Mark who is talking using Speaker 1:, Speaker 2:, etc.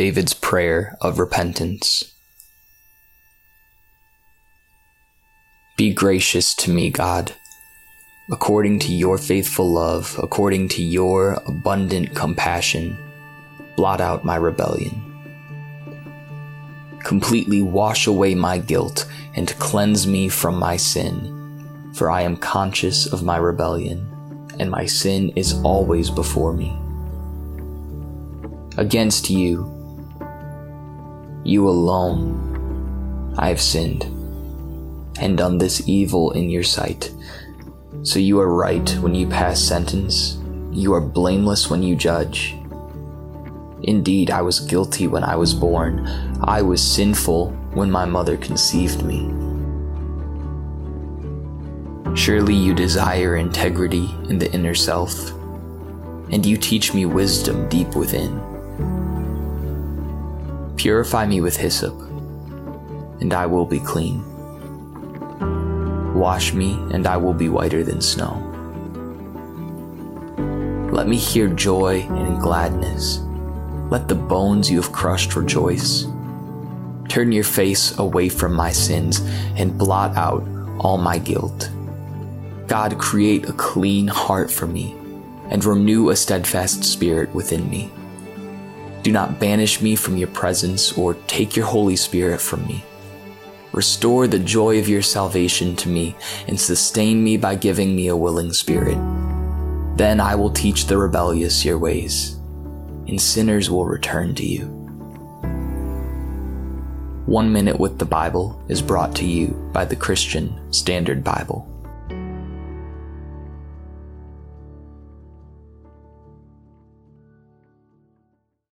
Speaker 1: David's prayer of repentance. Be gracious to me, God, according to your faithful love, according to your abundant compassion, blot out my rebellion. Completely wash away my guilt and cleanse me from my sin, for I am conscious of my rebellion, and my sin is always before me. Against you, you alone, I have sinned and done this evil in your sight. So you are right when you pass sentence, you are blameless when you judge. Indeed, I was guilty when I was born, I was sinful when my mother conceived me. Surely you desire integrity in the inner self, and you teach me wisdom deep within. Purify me with hyssop, and I will be clean. Wash me, and I will be whiter than snow. Let me hear joy and gladness. Let the bones you have crushed rejoice. Turn your face away from my sins and blot out all my guilt. God, create a clean heart for me and renew a steadfast spirit within me. Do not banish me from your presence or take your Holy Spirit from me. Restore the joy of your salvation to me and sustain me by giving me a willing spirit. Then I will teach the rebellious your ways, and sinners will return to you. One Minute with the Bible is brought to you by the Christian Standard Bible.